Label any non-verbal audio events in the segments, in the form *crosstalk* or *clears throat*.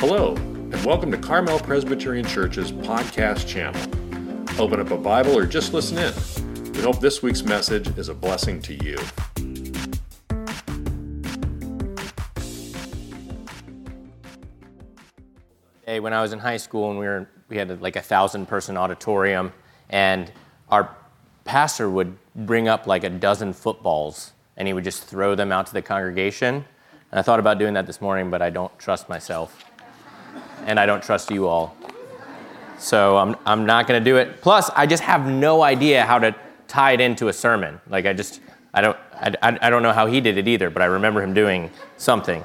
Hello, and welcome to Carmel Presbyterian Church's podcast channel. Open up a Bible or just listen in. We hope this week's message is a blessing to you. Hey, when I was in high school and we were we had like a thousand person auditorium and our pastor would bring up like a dozen footballs and he would just throw them out to the congregation. And I thought about doing that this morning, but I don't trust myself. And I don't trust you all. So I'm, I'm not going to do it. Plus, I just have no idea how to tie it into a sermon. Like, I just, I don't, I, I don't know how he did it either, but I remember him doing something.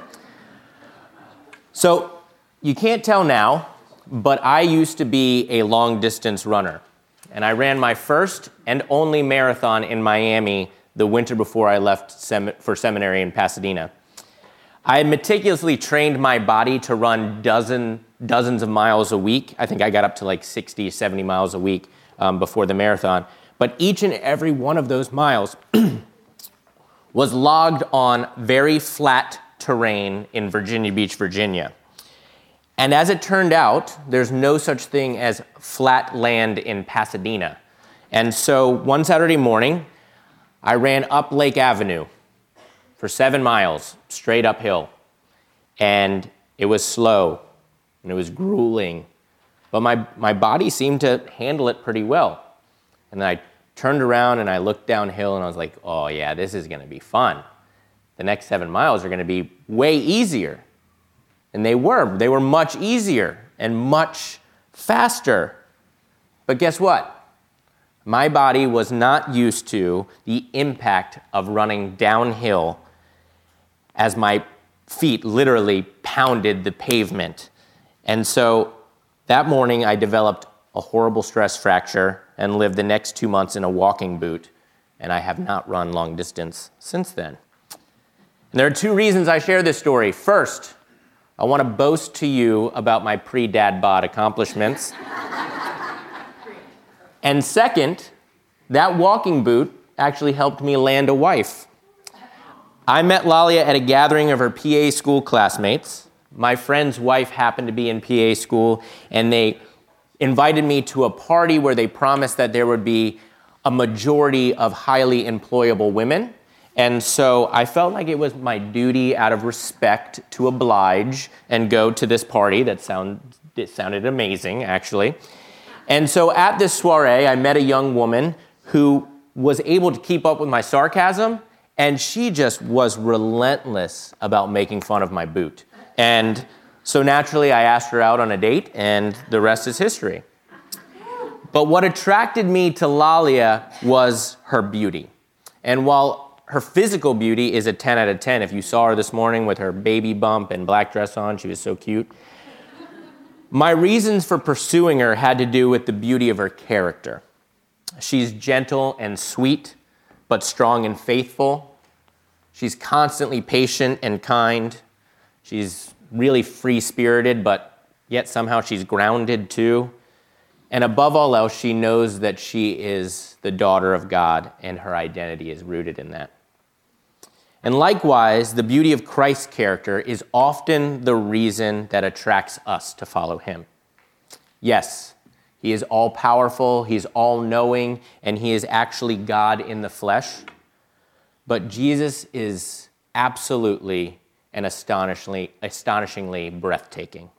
So you can't tell now, but I used to be a long distance runner. And I ran my first and only marathon in Miami the winter before I left sem- for seminary in Pasadena. I had meticulously trained my body to run dozen, dozens of miles a week. I think I got up to like 60, 70 miles a week um, before the marathon. But each and every one of those miles *clears throat* was logged on very flat terrain in Virginia Beach, Virginia. And as it turned out, there's no such thing as flat land in Pasadena. And so one Saturday morning, I ran up Lake Avenue for seven miles straight uphill. And it was slow and it was grueling. But my, my body seemed to handle it pretty well. And then I turned around and I looked downhill and I was like, oh, yeah, this is going to be fun. The next seven miles are going to be way easier. And they were. They were much easier and much faster. But guess what? My body was not used to the impact of running downhill as my feet literally pounded the pavement. And so that morning, I developed a horrible stress fracture and lived the next two months in a walking boot. And I have not run long distance since then. And there are two reasons I share this story. First, I want to boast to you about my pre dad bod accomplishments. and second, that walking boot actually helped me land a wife. I met Lalia at a gathering of her PA school classmates. My friend's wife happened to be in PA school, and they invited me to a party where they promised that there would be a majority of highly employable women. And so I felt like it was my duty, out of respect, to oblige and go to this party that sound, it sounded amazing, actually. And so at this soiree, I met a young woman who was able to keep up with my sarcasm and she just was relentless about making fun of my boot. And so naturally, I asked her out on a date, and the rest is history. But what attracted me to Lalia was her beauty. And while her physical beauty is a 10 out of 10, if you saw her this morning with her baby bump and black dress on, she was so cute. My reasons for pursuing her had to do with the beauty of her character. She's gentle and sweet but strong and faithful. She's constantly patient and kind. She's really free spirited, but yet somehow she's grounded too. And above all else, she knows that she is the daughter of God, and her identity is rooted in that. And likewise, the beauty of Christ's character is often the reason that attracts us to follow him. Yes, he is all powerful, He's all knowing, and He is actually God in the flesh. But Jesus is absolutely and astonishingly, astonishingly breathtaking.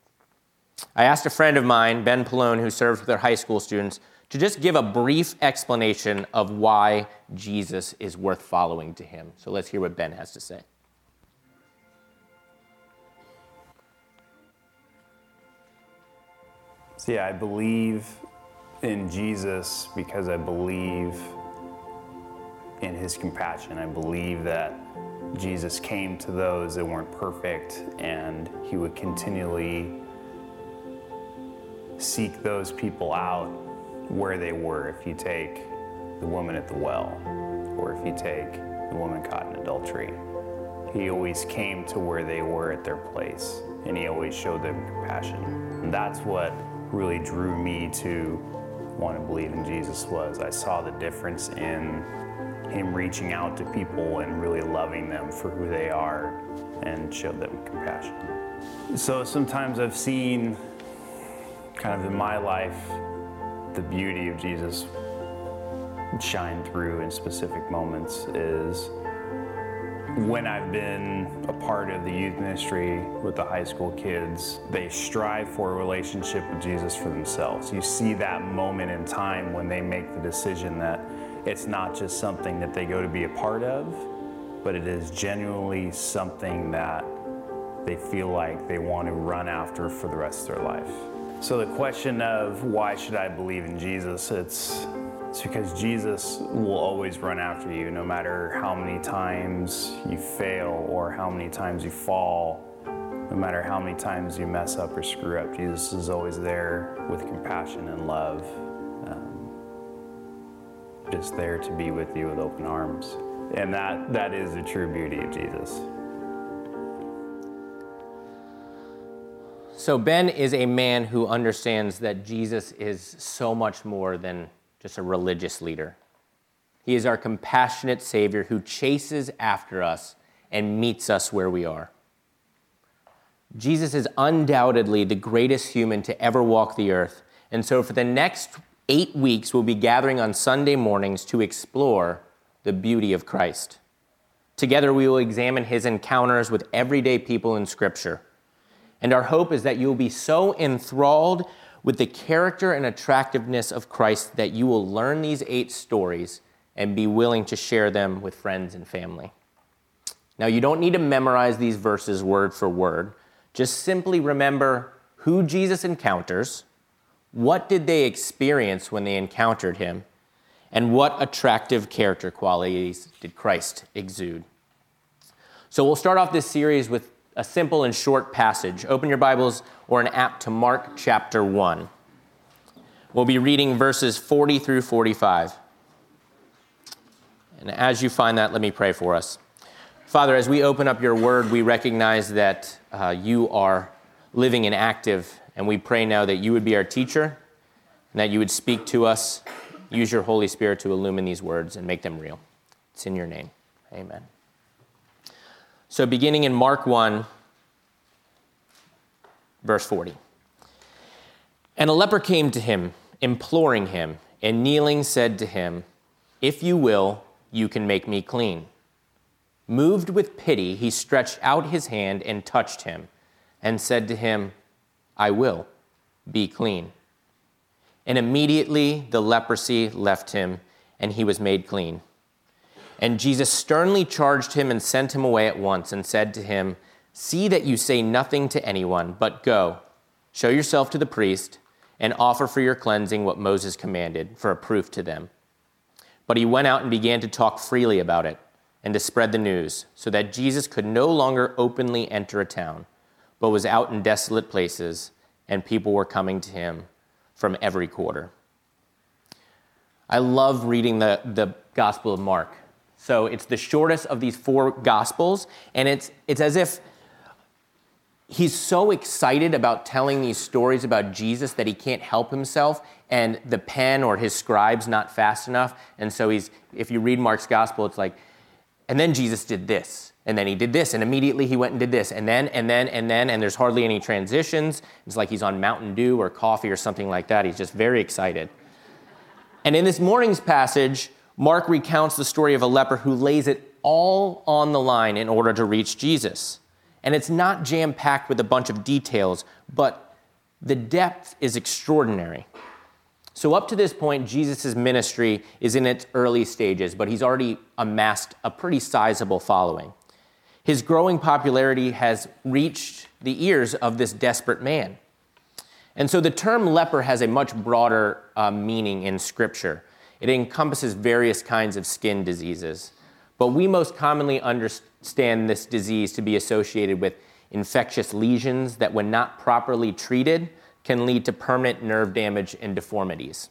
I asked a friend of mine, Ben Pallone, who serves with our high school students, to just give a brief explanation of why Jesus is worth following to him. So let's hear what Ben has to say. Yeah, I believe in Jesus because I believe in his compassion. I believe that Jesus came to those that weren't perfect and he would continually seek those people out where they were. If you take the woman at the well, or if you take the woman caught in adultery, he always came to where they were at their place and he always showed them compassion. And that's what really drew me to want to believe in Jesus was I saw the difference in him reaching out to people and really loving them for who they are and showed them compassion. So sometimes I've seen, kind of in my life, the beauty of Jesus shine through in specific moments is when I've been a part of the youth ministry with the high school kids, they strive for a relationship with Jesus for themselves. You see that moment in time when they make the decision that it's not just something that they go to be a part of, but it is genuinely something that they feel like they want to run after for the rest of their life. So the question of why should I believe in Jesus, it's it's because Jesus will always run after you no matter how many times you fail or how many times you fall, no matter how many times you mess up or screw up. Jesus is always there with compassion and love, um, just there to be with you with open arms. And that, that is the true beauty of Jesus. So, Ben is a man who understands that Jesus is so much more than just a religious leader. He is our compassionate Savior who chases after us and meets us where we are. Jesus is undoubtedly the greatest human to ever walk the earth. And so, for the next eight weeks, we'll be gathering on Sunday mornings to explore the beauty of Christ. Together, we will examine his encounters with everyday people in Scripture. And our hope is that you will be so enthralled with the character and attractiveness of Christ that you will learn these eight stories and be willing to share them with friends and family. Now, you don't need to memorize these verses word for word. Just simply remember who Jesus encounters, what did they experience when they encountered him, and what attractive character qualities did Christ exude. So, we'll start off this series with a simple and short passage. Open your Bibles or an app to Mark chapter 1. We'll be reading verses 40 through 45. And as you find that, let me pray for us. Father, as we open up your word, we recognize that uh, you are living and active, and we pray now that you would be our teacher and that you would speak to us. Use your Holy Spirit to illumine these words and make them real. It's in your name. Amen. So, beginning in Mark 1, verse 40. And a leper came to him, imploring him, and kneeling said to him, If you will, you can make me clean. Moved with pity, he stretched out his hand and touched him, and said to him, I will, be clean. And immediately the leprosy left him, and he was made clean. And Jesus sternly charged him and sent him away at once and said to him, See that you say nothing to anyone, but go, show yourself to the priest, and offer for your cleansing what Moses commanded for a proof to them. But he went out and began to talk freely about it and to spread the news, so that Jesus could no longer openly enter a town, but was out in desolate places, and people were coming to him from every quarter. I love reading the, the Gospel of Mark so it's the shortest of these four gospels, and it's, it's as if he's so excited about telling these stories about Jesus that he can't help himself, and the pen or his scribe's not fast enough. And so he's, if you read Mark's gospel, it's like, and then Jesus did this, and then he did this, and immediately he went and did this, and then, and then, and then, and there's hardly any transitions. It's like he's on Mountain Dew or coffee or something like that. He's just very excited. And in this morning's passage, Mark recounts the story of a leper who lays it all on the line in order to reach Jesus. And it's not jam packed with a bunch of details, but the depth is extraordinary. So, up to this point, Jesus' ministry is in its early stages, but he's already amassed a pretty sizable following. His growing popularity has reached the ears of this desperate man. And so the term leper has a much broader uh, meaning in Scripture. It encompasses various kinds of skin diseases. But we most commonly understand this disease to be associated with infectious lesions that, when not properly treated, can lead to permanent nerve damage and deformities.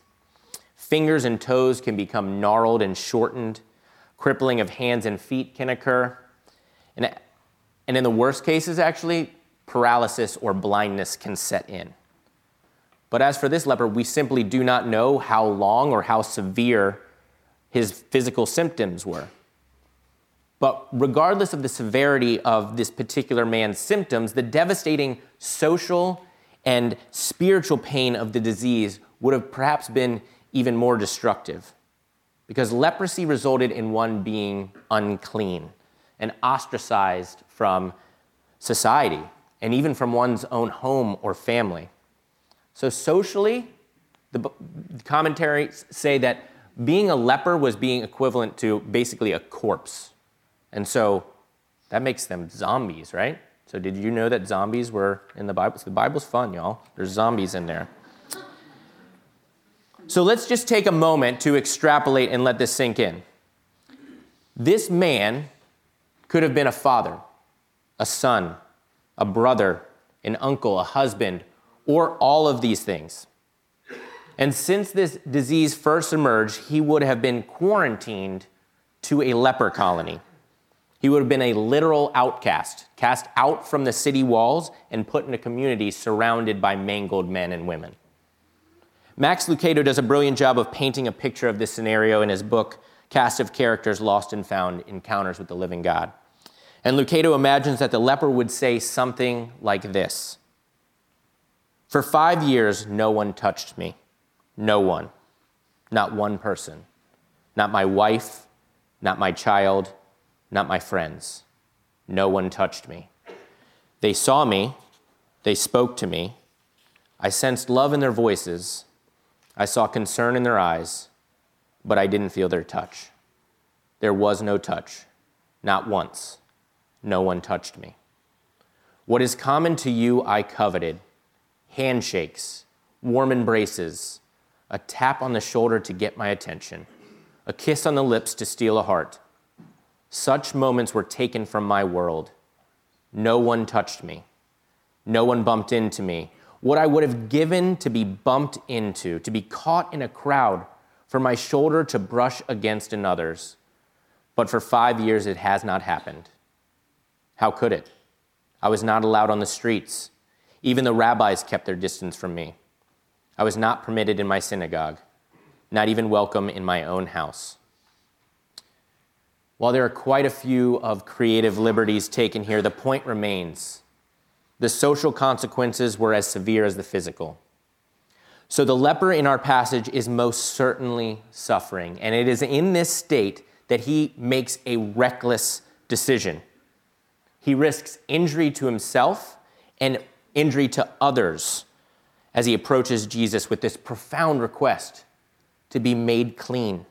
Fingers and toes can become gnarled and shortened. Crippling of hands and feet can occur. And, and in the worst cases, actually, paralysis or blindness can set in. But as for this leper, we simply do not know how long or how severe his physical symptoms were. But regardless of the severity of this particular man's symptoms, the devastating social and spiritual pain of the disease would have perhaps been even more destructive. Because leprosy resulted in one being unclean and ostracized from society and even from one's own home or family. So, socially, the commentaries say that being a leper was being equivalent to basically a corpse. And so that makes them zombies, right? So, did you know that zombies were in the Bible? So the Bible's fun, y'all. There's zombies in there. So, let's just take a moment to extrapolate and let this sink in. This man could have been a father, a son, a brother, an uncle, a husband, or all of these things. And since this disease first emerged, he would have been quarantined to a leper colony. He would have been a literal outcast, cast out from the city walls and put in a community surrounded by mangled men and women. Max Lucado does a brilliant job of painting a picture of this scenario in his book, Cast of Characters Lost and Found Encounters with the Living God. And Lucado imagines that the leper would say something like this For five years, no one touched me. No one. Not one person. Not my wife, not my child, not my friends. No one touched me. They saw me, they spoke to me. I sensed love in their voices, I saw concern in their eyes, but I didn't feel their touch. There was no touch, not once. No one touched me. What is common to you, I coveted handshakes, warm embraces, a tap on the shoulder to get my attention, a kiss on the lips to steal a heart. Such moments were taken from my world. No one touched me. No one bumped into me. What I would have given to be bumped into, to be caught in a crowd, for my shoulder to brush against another's. But for five years, it has not happened. How could it? I was not allowed on the streets. Even the rabbis kept their distance from me. I was not permitted in my synagogue, not even welcome in my own house. While there are quite a few of creative liberties taken here, the point remains. The social consequences were as severe as the physical. So the leper in our passage is most certainly suffering, and it is in this state that he makes a reckless decision. He risks injury to himself and injury to others as he approaches Jesus with this profound request to be made clean.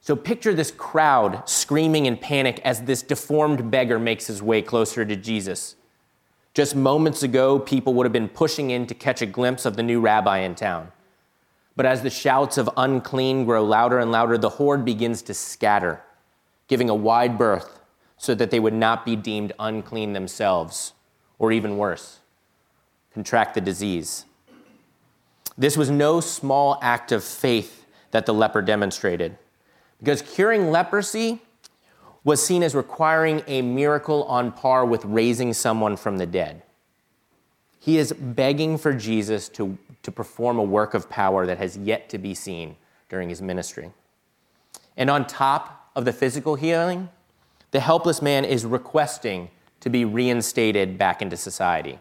So picture this crowd screaming in panic as this deformed beggar makes his way closer to Jesus. Just moments ago, people would have been pushing in to catch a glimpse of the new rabbi in town. But as the shouts of unclean grow louder and louder, the horde begins to scatter, giving a wide berth so that they would not be deemed unclean themselves, or even worse, contract the disease. This was no small act of faith that the leper demonstrated, because curing leprosy was seen as requiring a miracle on par with raising someone from the dead. He is begging for Jesus to, to perform a work of power that has yet to be seen during his ministry. And on top of the physical healing, the helpless man is requesting to be reinstated back into society.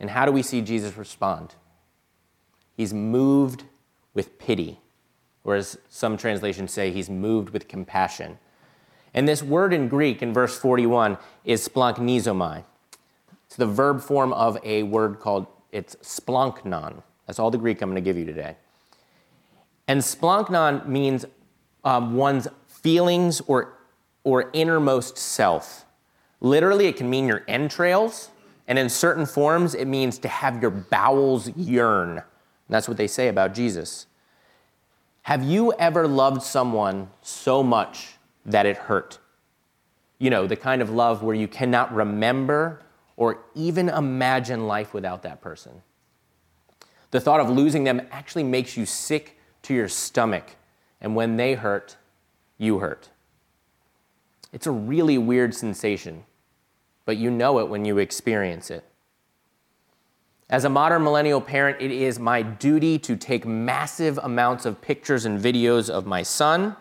And how do we see Jesus respond? He's moved with pity, or as some translations say, he's moved with compassion. And this word in Greek in verse 41 is splanchnizomai. It's the verb form of a word called, it's splanchnon. That's all the Greek I'm going to give you today. And splanchnon means um, one's feelings or, or innermost self. Literally, it can mean your entrails, and in certain forms, it means to have your bowels yearn. And that's what they say about Jesus. Have you ever loved someone so much that it hurt? You know, the kind of love where you cannot remember or even imagine life without that person. The thought of losing them actually makes you sick to your stomach. And when they hurt, you hurt. It's a really weird sensation but you know it when you experience it. As a modern millennial parent, it is my duty to take massive amounts of pictures and videos of my son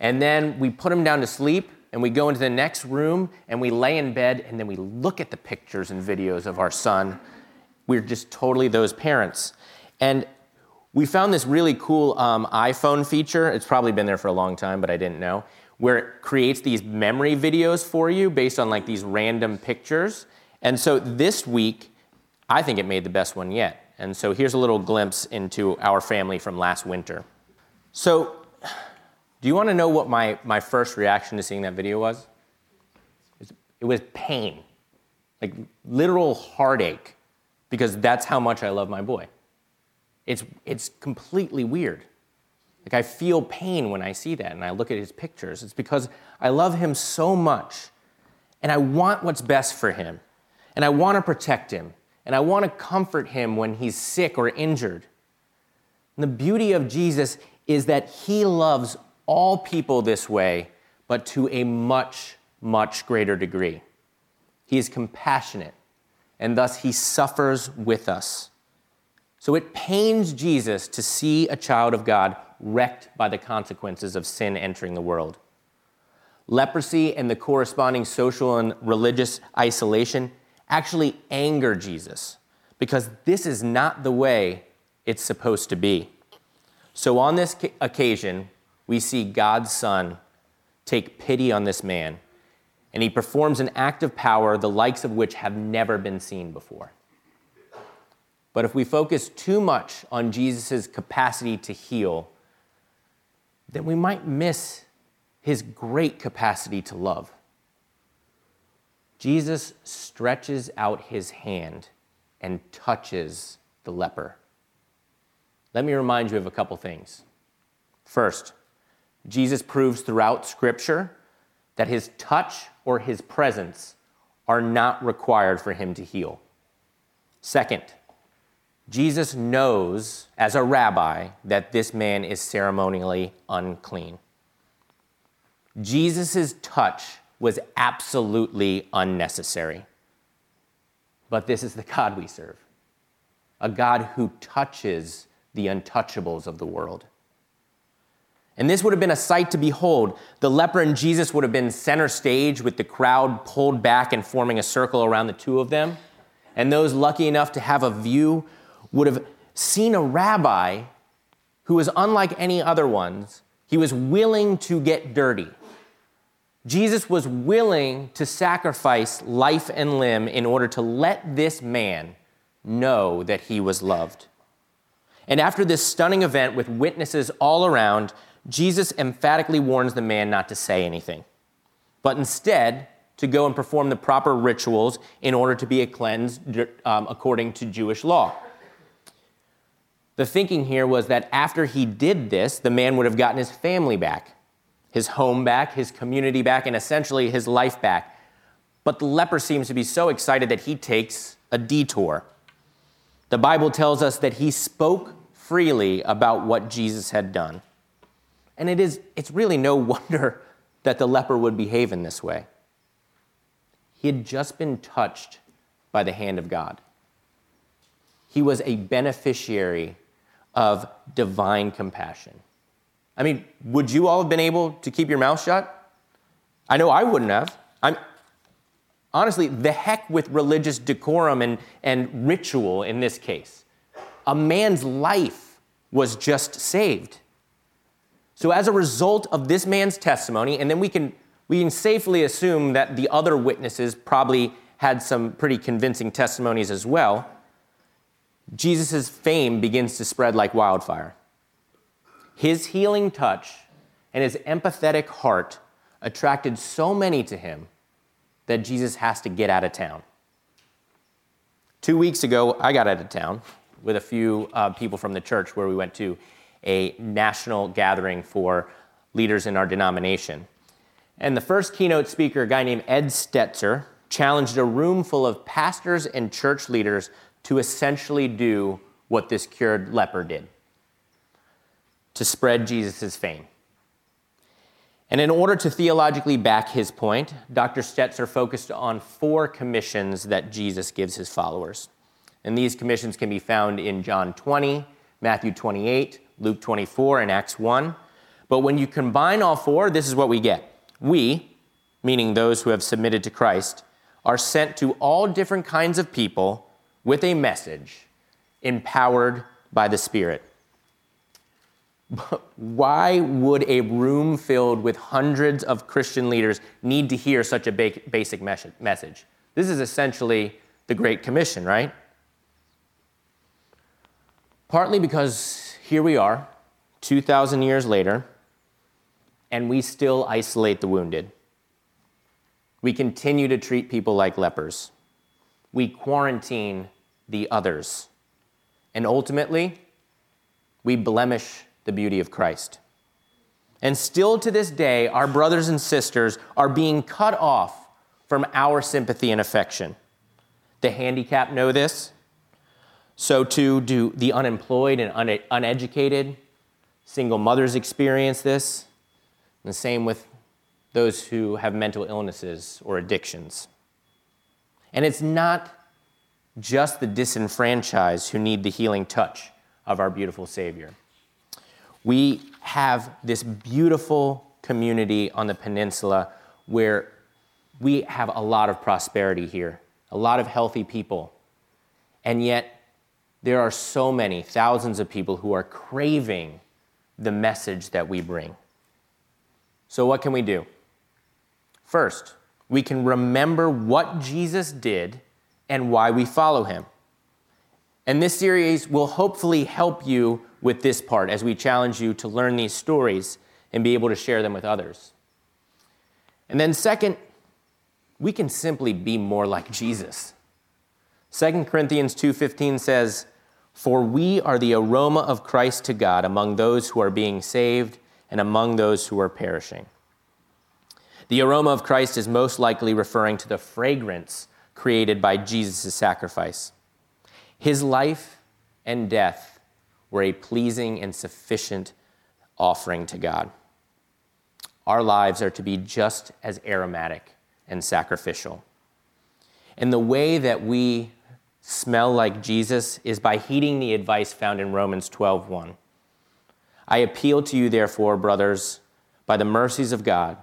And then we put him down to sleep and we go into the next room and we lay in bed and then we look at the pictures and videos of our son. We're just totally those parents. And we found this really cool um, iPhone feature. It's probably been there for a long time, but I didn't know, where it creates these memory videos for you based on like these random pictures. And so this week, I think it made the best one yet. And so here's a little glimpse into our family from last winter. So, do you want to know what my, my first reaction to seeing that video was? It was pain, like literal heartache, because that's how much I love my boy. It's, it's completely weird. Like, I feel pain when I see that and I look at his pictures. It's because I love him so much and I want what's best for him and I want to protect him and I want to comfort him when he's sick or injured. And the beauty of Jesus is that he loves all people this way, but to a much, much greater degree. He is compassionate, and thus he suffers with us. So it pains Jesus to see a child of God wrecked by the consequences of sin entering the world. Leprosy and the corresponding social and religious isolation actually anger Jesus because this is not the way it's supposed to be. So on this occasion, we see God's Son take pity on this man, and he performs an act of power the likes of which have never been seen before. But if we focus too much on Jesus' capacity to heal, then we might miss his great capacity to love. Jesus stretches out his hand and touches the leper. Let me remind you of a couple things. First, Jesus proves throughout Scripture that his touch or his presence are not required for him to heal. Second, Jesus knows as a rabbi that this man is ceremonially unclean. Jesus' touch was absolutely unnecessary. But this is the God we serve a God who touches the untouchables of the world. And this would have been a sight to behold. The leper and Jesus would have been center stage with the crowd pulled back and forming a circle around the two of them. And those lucky enough to have a view would have seen a rabbi who was unlike any other ones. He was willing to get dirty. Jesus was willing to sacrifice life and limb in order to let this man know that he was loved. And after this stunning event with witnesses all around, Jesus emphatically warns the man not to say anything, but instead to go and perform the proper rituals in order to be cleansed um, according to Jewish law. The thinking here was that after he did this, the man would have gotten his family back his home back, his community back, and essentially his life back. But the leper seems to be so excited that he takes a detour. The Bible tells us that he spoke freely about what Jesus had done. And it is, it's really no *laughs* wonder that the leper would behave in this way. He had just been touched by the hand of God. He was a beneficiary of divine compassion. I mean, would you all have been able to keep your mouth shut? I know I wouldn't have. I'm honestly, the heck with religious decorum and, and ritual in this case. A man's life was just saved. So, as a result of this man's testimony, and then we can, we can safely assume that the other witnesses probably had some pretty convincing testimonies as well, Jesus' fame begins to spread like wildfire. His healing touch and his empathetic heart attracted so many to him that Jesus has to get out of town. Two weeks ago, I got out of town with a few uh, people from the church where we went to a national gathering for leaders in our denomination. And the first keynote speaker, a guy named Ed Stetzer, challenged a room full of pastors and church leaders to essentially do what this cured leper did to spread Jesus' fame. And in order to theologically back his point, Dr. Stetzer focused on four commissions that Jesus gives his followers. And these commissions can be found in John 20, Matthew 28, Luke 24, and Acts 1. But when you combine all four, this is what we get. We, meaning those who have submitted to Christ, are sent to all different kinds of people with a message, empowered by the Spirit. But *laughs* why would a room filled with hundreds of Christian leaders need to hear such a basic message? This is essentially the Great Commission, right? Partly because here we are, 2,000 years later, and we still isolate the wounded. We continue to treat people like lepers. We quarantine the others. And ultimately, we blemish the beauty of Christ. And still to this day, our brothers and sisters are being cut off from our sympathy and affection. The handicapped know this. So too do the unemployed and un- uneducated. Single mothers experience this. And the same with those who have mental illnesses or addictions. And it's not just the disenfranchised who need the healing touch of our beautiful Savior. We have this beautiful community on the peninsula where we have a lot of prosperity here, a lot of healthy people. And yet, there are so many, thousands of people who are craving the message that we bring. So, what can we do? First, we can remember what Jesus did and why we follow him. And this series will hopefully help you with this part as we challenge you to learn these stories and be able to share them with others. And then, second, we can simply be more like Jesus. 2 Corinthians 2:15 says, "For we are the aroma of Christ to God among those who are being saved and among those who are perishing." The aroma of Christ is most likely referring to the fragrance created by Jesus' sacrifice. His life and death were a pleasing and sufficient offering to God. Our lives are to be just as aromatic and sacrificial. And the way that we smell like Jesus is by heeding the advice found in Romans 12:1. I appeal to you therefore, brothers, by the mercies of God,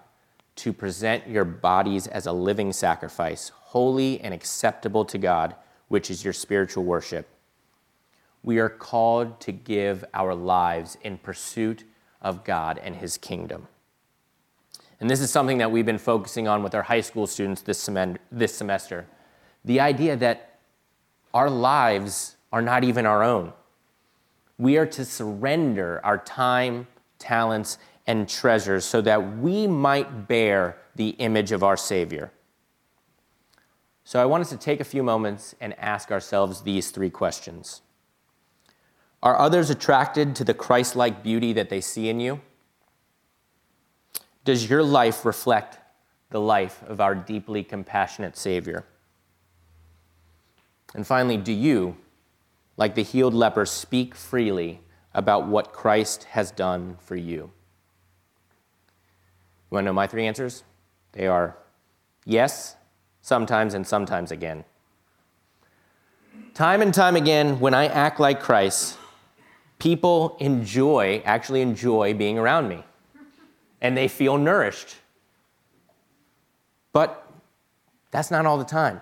to present your bodies as a living sacrifice, holy and acceptable to God, which is your spiritual worship we are called to give our lives in pursuit of God and His kingdom. And this is something that we've been focusing on with our high school students this, this semester. The idea that our lives are not even our own. We are to surrender our time, talents, and treasures so that we might bear the image of our Savior. So I want us to take a few moments and ask ourselves these three questions. Are others attracted to the Christ like beauty that they see in you? Does your life reflect the life of our deeply compassionate Savior? And finally, do you, like the healed leper, speak freely about what Christ has done for you? You want to know my three answers? They are yes, sometimes, and sometimes again. Time and time again, when I act like Christ, people enjoy, actually enjoy being around me, and they feel nourished. But that's not all the time.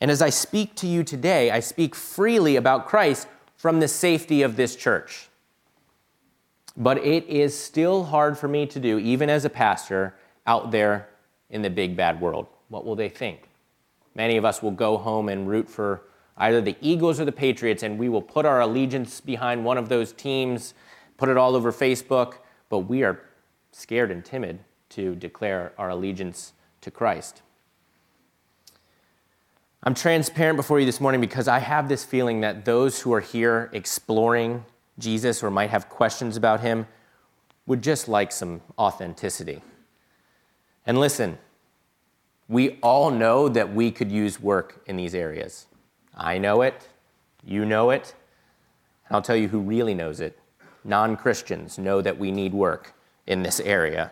And as I speak to you today, I speak freely about Christ from the safety of this church. But it is still hard for me to do, even as a pastor out there in the big bad world. What will they think? Many of us will go home and root for either the Eagles or the Patriots, and we will put our allegiance behind one of those teams, put it all over Facebook, but we are scared and timid to declare our allegiance to Christ. I'm transparent before you this morning because I have this feeling that those who are here exploring Jesus or might have questions about him would just like some authenticity. And listen, we all know that we could use work in these areas. I know it, you know it, and I'll tell you who really knows it. Non Christians know that we need work in this area.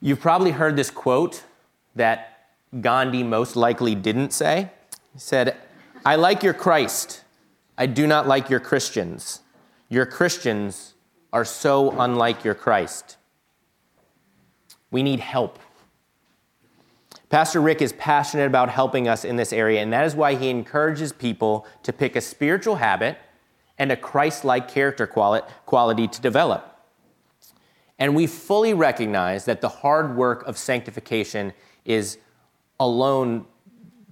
You've probably heard this quote that Gandhi most likely didn't say. He said, I like your Christ. I do not like your Christians. Your Christians are so unlike your Christ. We need help. Pastor Rick is passionate about helping us in this area, and that is why he encourages people to pick a spiritual habit and a Christ like character quality to develop. And we fully recognize that the hard work of sanctification is alone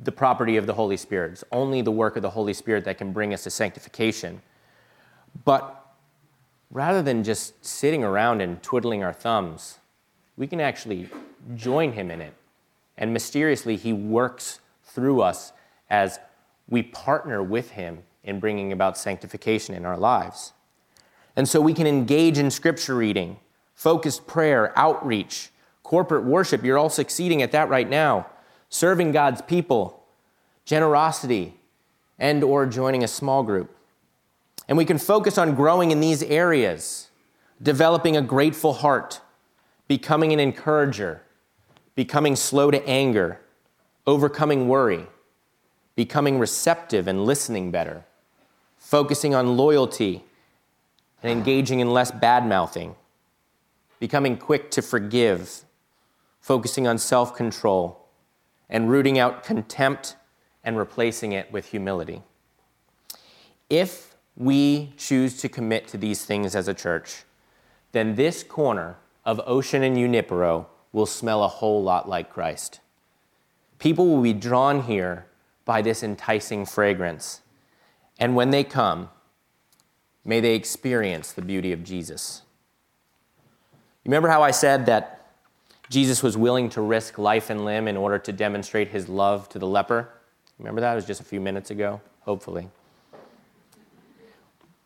the property of the Holy Spirit. It's only the work of the Holy Spirit that can bring us to sanctification. But rather than just sitting around and twiddling our thumbs, we can actually join Him in it. And mysteriously, He works through us as we partner with Him in bringing about sanctification in our lives. And so we can engage in scripture reading, focused prayer, outreach, corporate worship. You're all succeeding at that right now. Serving God's people, generosity, and or joining a small group. And we can focus on growing in these areas, developing a grateful heart, becoming an encourager, becoming slow to anger, overcoming worry, becoming receptive and listening better, focusing on loyalty and engaging in less bad mouthing, becoming quick to forgive, focusing on self control, and rooting out contempt and replacing it with humility. If we choose to commit to these things as a church, then this corner of Ocean and Junipero will smell a whole lot like Christ. People will be drawn here by this enticing fragrance. And when they come, may they experience the beauty of Jesus. Remember how I said that Jesus was willing to risk life and limb in order to demonstrate his love to the leper? Remember that? It was just a few minutes ago, hopefully.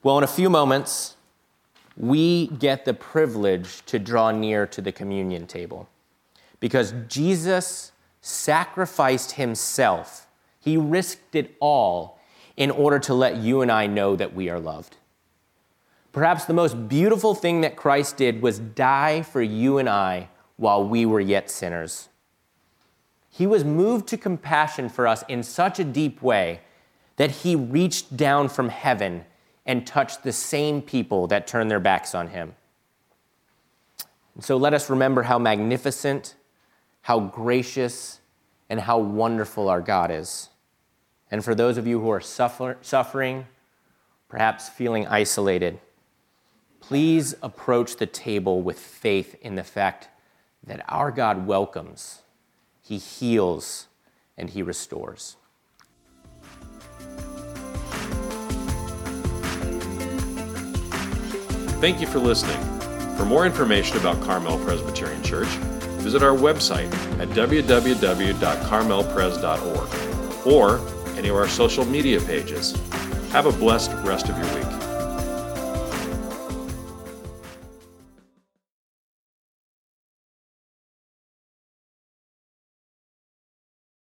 Well, in a few moments, we get the privilege to draw near to the communion table because Jesus sacrificed himself. He risked it all in order to let you and I know that we are loved. Perhaps the most beautiful thing that Christ did was die for you and I while we were yet sinners. He was moved to compassion for us in such a deep way that he reached down from heaven and touched the same people that turned their backs on him. And so let us remember how magnificent, how gracious, and how wonderful our God is. And for those of you who are suffer- suffering, perhaps feeling isolated, please approach the table with faith in the fact that our God welcomes, He heals, and He restores. Thank you for listening. For more information about Carmel Presbyterian Church, visit our website at www.carmelpres.org or any of our social media pages. Have a blessed rest of your week.